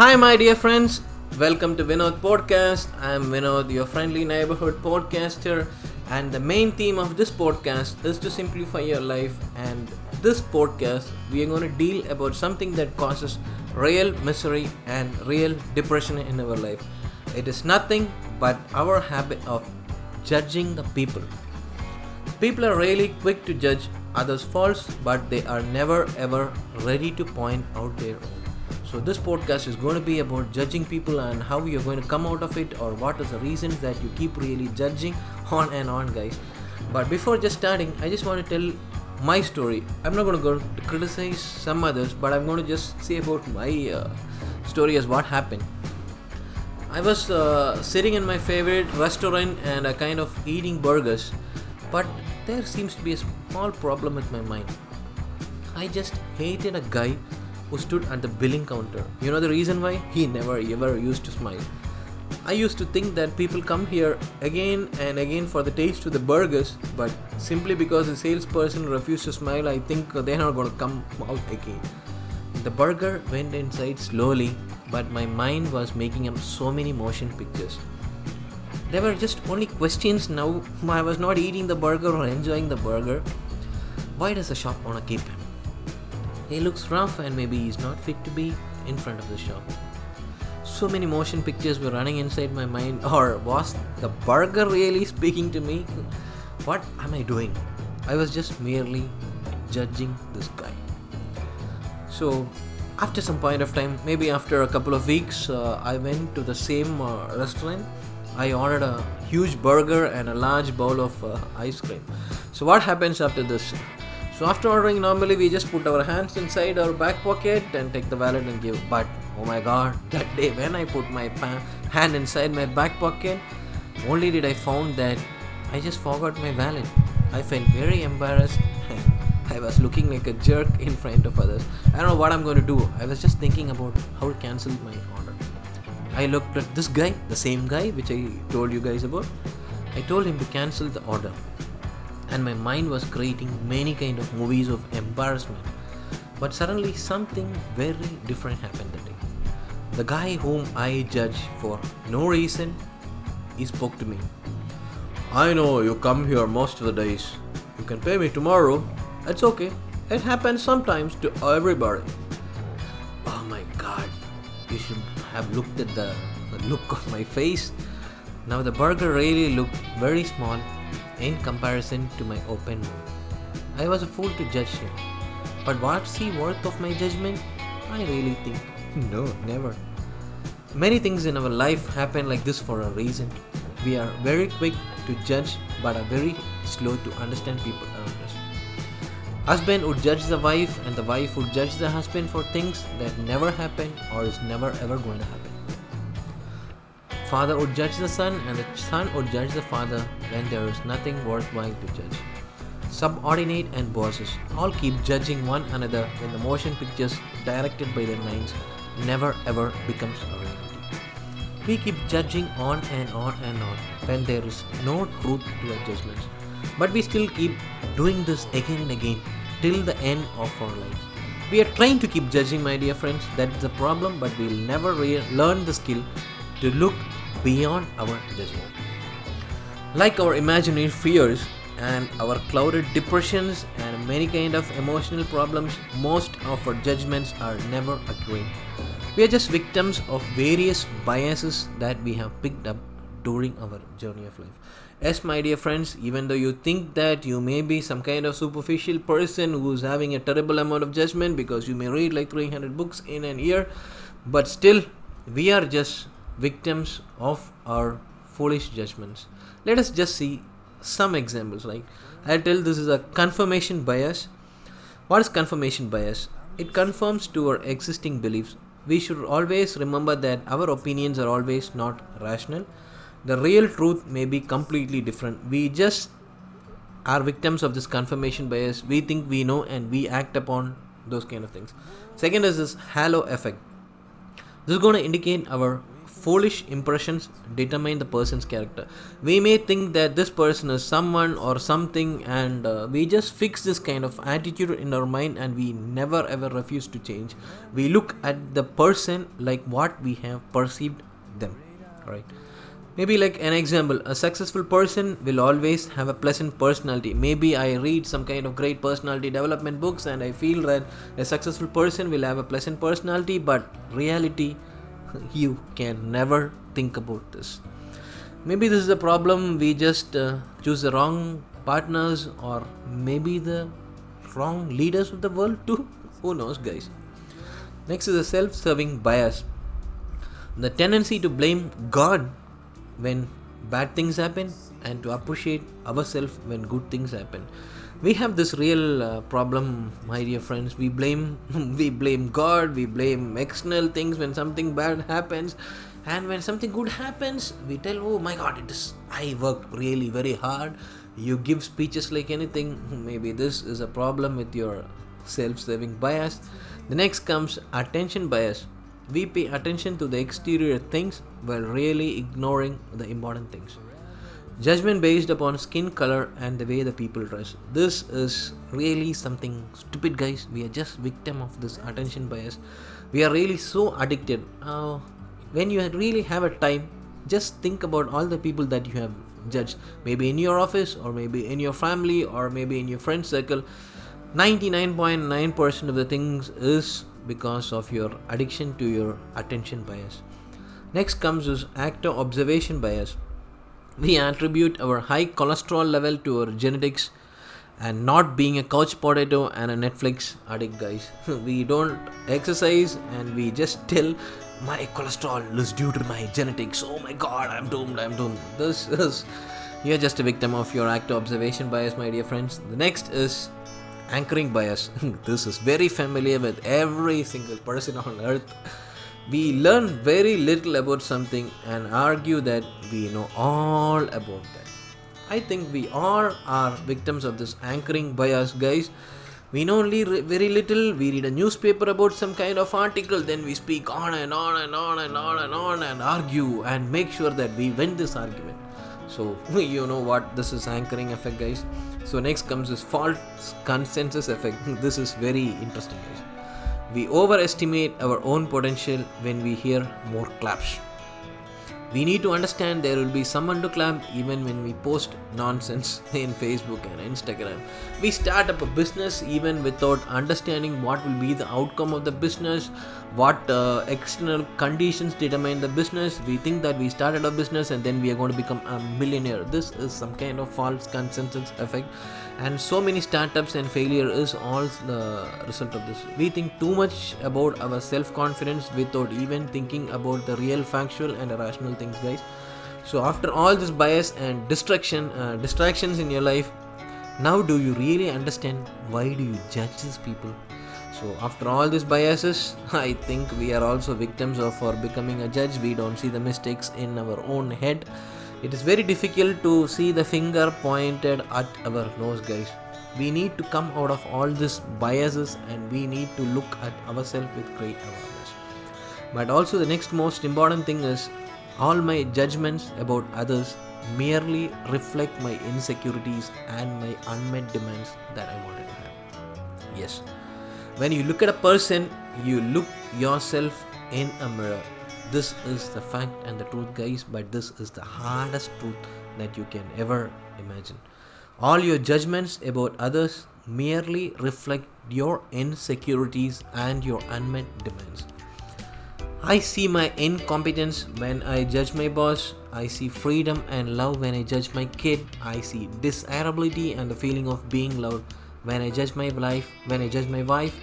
Hi, my dear friends. Welcome to Vinod Podcast. I am Vinod, your friendly neighborhood podcaster, and the main theme of this podcast is to simplify your life. And this podcast, we are going to deal about something that causes real misery and real depression in our life. It is nothing but our habit of judging the people. People are really quick to judge others' faults, but they are never ever ready to point out their own. So, this podcast is going to be about judging people and how you're going to come out of it, or what is the reasons that you keep really judging on and on, guys. But before just starting, I just want to tell my story. I'm not going to go to criticize some others, but I'm going to just say about my uh, story as what happened. I was uh, sitting in my favorite restaurant and I kind of eating burgers, but there seems to be a small problem with my mind. I just hated a guy who stood at the billing counter. You know the reason why? He never ever used to smile. I used to think that people come here again and again for the taste of the burgers, but simply because the salesperson refused to smile, I think they're not going to come out again. The burger went inside slowly, but my mind was making up so many motion pictures. There were just only questions now. I was not eating the burger or enjoying the burger. Why does the shop owner keep him? He looks rough and maybe he's not fit to be in front of the shop. So many motion pictures were running inside my mind. Or was the burger really speaking to me? What am I doing? I was just merely judging this guy. So, after some point of time, maybe after a couple of weeks, uh, I went to the same uh, restaurant. I ordered a huge burger and a large bowl of uh, ice cream. So, what happens after this? So, after ordering, normally we just put our hands inside our back pocket and take the wallet and give. But oh my god, that day when I put my pa- hand inside my back pocket, only did I found that I just forgot my wallet. I felt very embarrassed. I was looking like a jerk in front of others. I don't know what I'm going to do. I was just thinking about how to cancel my order. I looked at this guy, the same guy which I told you guys about. I told him to cancel the order. And my mind was creating many kind of movies of embarrassment. But suddenly something very different happened that day. The guy whom I judge for no reason, he spoke to me. I know you come here most of the days. You can pay me tomorrow. It's okay. It happens sometimes to everybody. Oh my god. You should have looked at the, the look of my face. Now the burger really looked very small in comparison to my open mouth. I was a fool to judge him. But what's he worth of my judgment? I really think no, never. Many things in our life happen like this for a reason. We are very quick to judge but are very slow to understand people around us. Husband would judge the wife and the wife would judge the husband for things that never happen or is never ever going to happen. Father would judge the son and the son would judge the father when there is nothing worthwhile to judge. Subordinate and bosses all keep judging one another when the motion pictures directed by their minds never ever becomes a reality. We keep judging on and on and on when there is no truth to our judgments. But we still keep doing this again and again till the end of our lives. We are trying to keep judging, my dear friends. That's the problem, but we'll never re- learn the skill to look beyond our judgment. Like our imaginary fears and our clouded depressions and many kind of emotional problems, most of our judgments are never accurate. We are just victims of various biases that we have picked up during our journey of life. Yes, my dear friends, even though you think that you may be some kind of superficial person who's having a terrible amount of judgment because you may read like 300 books in an year, but still, we are just victims of our foolish judgments. Let us just see some examples. Like I tell, this is a confirmation bias. What is confirmation bias? It confirms to our existing beliefs. We should always remember that our opinions are always not rational. The real truth may be completely different. We just are victims of this confirmation bias. We think we know and we act upon those kind of things. Second is this halo effect. This is going to indicate our foolish impressions determine the person's character. We may think that this person is someone or something, and uh, we just fix this kind of attitude in our mind and we never ever refuse to change. We look at the person like what we have perceived them, right? Maybe, like an example, a successful person will always have a pleasant personality. Maybe I read some kind of great personality development books and I feel that a successful person will have a pleasant personality, but reality, you can never think about this. Maybe this is a problem, we just uh, choose the wrong partners or maybe the wrong leaders of the world too. Who knows, guys? Next is a self serving bias. The tendency to blame God when bad things happen and to appreciate ourselves when good things happen we have this real uh, problem my dear friends. We blame we blame god we blame external things when something bad happens. And when something good happens we tell oh my god it is i worked really very hard. You give speeches like anything. Maybe this is a problem with your self-serving bias. The next comes attention bias. We pay attention to the exterior things while really ignoring the important things. Judgment based upon skin color and the way the people dress. This is really something stupid, guys. We are just victim of this attention bias. We are really so addicted. Uh, when you really have a time, just think about all the people that you have judged. Maybe in your office, or maybe in your family, or maybe in your friend circle. 99.9% of the things is because of your addiction to your attention bias. Next comes is actor observation bias. We attribute our high cholesterol level to our genetics and not being a couch potato and a Netflix addict, guys. we don't exercise and we just tell my cholesterol is due to my genetics. Oh my god, I'm doomed, I'm doomed. This is you're just a victim of your actor observation bias, my dear friends. The next is anchoring bias. this is very familiar with every single person on earth. We learn very little about something and argue that we know all about that. I think we all are victims of this anchoring bias, guys. We know only very little. We read a newspaper about some kind of article, then we speak on and on and on and on and on and argue and make sure that we win this argument. So, you know what this is anchoring effect, guys. So next comes this false consensus effect. this is very interesting guys. We overestimate our own potential when we hear more claps. We need to understand there will be someone to clap even when we post nonsense in Facebook and Instagram. We start up a business even without understanding what will be the outcome of the business, what uh, external conditions determine the business. We think that we started a business and then we are going to become a millionaire. This is some kind of false consensus effect and so many startups and failure is all the result of this we think too much about our self confidence without even thinking about the real factual and rational things guys so after all this bias and distraction uh, distractions in your life now do you really understand why do you judge these people so after all these biases i think we are also victims of for becoming a judge we don't see the mistakes in our own head it is very difficult to see the finger pointed at our nose, guys. We need to come out of all these biases and we need to look at ourselves with great awareness. But also, the next most important thing is all my judgments about others merely reflect my insecurities and my unmet demands that I wanted to have. Yes, when you look at a person, you look yourself in a mirror this is the fact and the truth, guys, but this is the hardest truth that you can ever imagine. All your judgments about others merely reflect your insecurities and your unmet demands. I see my incompetence when I judge my boss. I see freedom and love when I judge my kid. I see desirability and the feeling of being loved when I judge my life, when I judge my wife.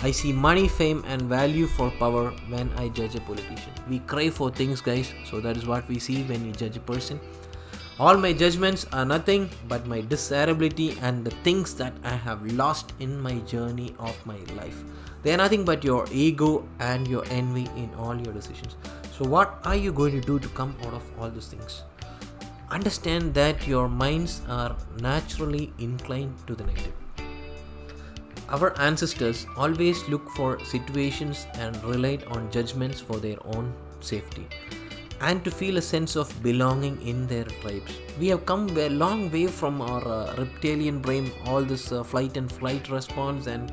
I see money, fame, and value for power when I judge a politician. We crave for things, guys, so that is what we see when you judge a person. All my judgments are nothing but my desirability and the things that I have lost in my journey of my life. They are nothing but your ego and your envy in all your decisions. So, what are you going to do to come out of all these things? Understand that your minds are naturally inclined to the negative our ancestors always look for situations and relied on judgments for their own safety. and to feel a sense of belonging in their tribes. We have come a long way from our uh, reptilian brain, all this uh, flight and flight response, and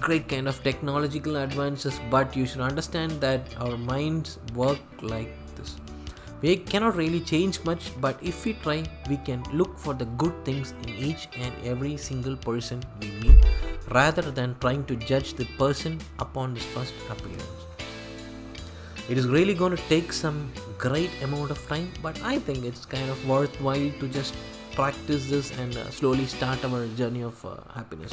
great kind of technological advances. But you should understand that our minds work like this. We cannot really change much, but if we try, we can look for the good things in each and every single person we meet rather than trying to judge the person upon his first appearance. It is really going to take some great amount of time, but I think it's kind of worthwhile to just practice this and uh, slowly start our journey of uh, happiness.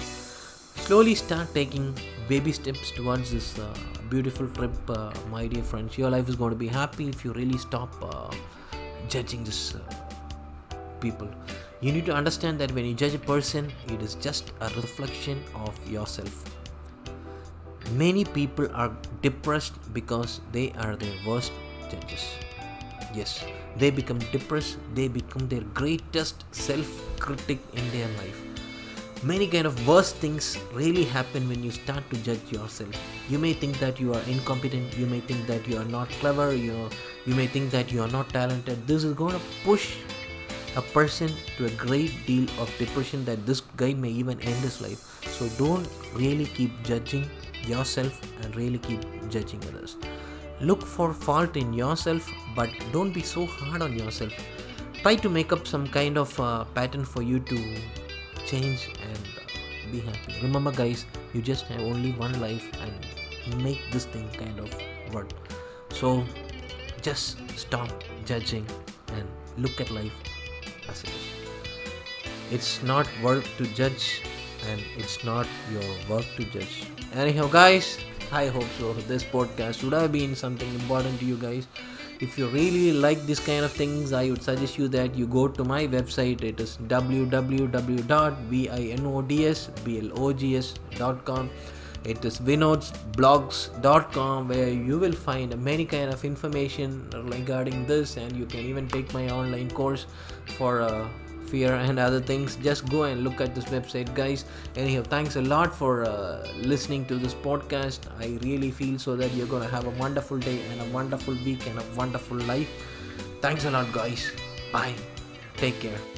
Slowly start taking baby steps towards this uh, beautiful trip, uh, my dear friends. Your life is going to be happy if you really stop uh, judging this uh, people. You need to understand that when you judge a person, it is just a reflection of yourself Many people are depressed because they are their worst judges. Yes, they become depressed, they become their greatest self critic in their life. Many kind of worst things really happen when you start to judge yourself. You may think that you are incompetent, you may think that you are not clever, you you may think that you are not talented. This is going to push a person to a great deal of depression that this guy may even end his life. So don't really keep judging yourself and really keep judging others. Look for fault in yourself, but don't be so hard on yourself. Try to make up some kind of uh, pattern for you to change and be happy. Remember, guys, you just have only one life and make this thing kind of work. So, just stop judging and look at life it is. It's not worth to judge and it's not your work to judge. Anyhow, guys, I hope so. This podcast would have been something important to you guys. If you really like this kind of things, I would suggest you that you go to my website. It is www.vinodsblogs.com. It is vinodsblogs.com where you will find many kind of information regarding this, and you can even take my online course for. Uh, fear and other things. Just go and look at this website guys. Anyhow thanks a lot for uh, listening to this podcast. I really feel so that you're gonna have a wonderful day and a wonderful week and a wonderful life. Thanks a lot guys. Bye. Take care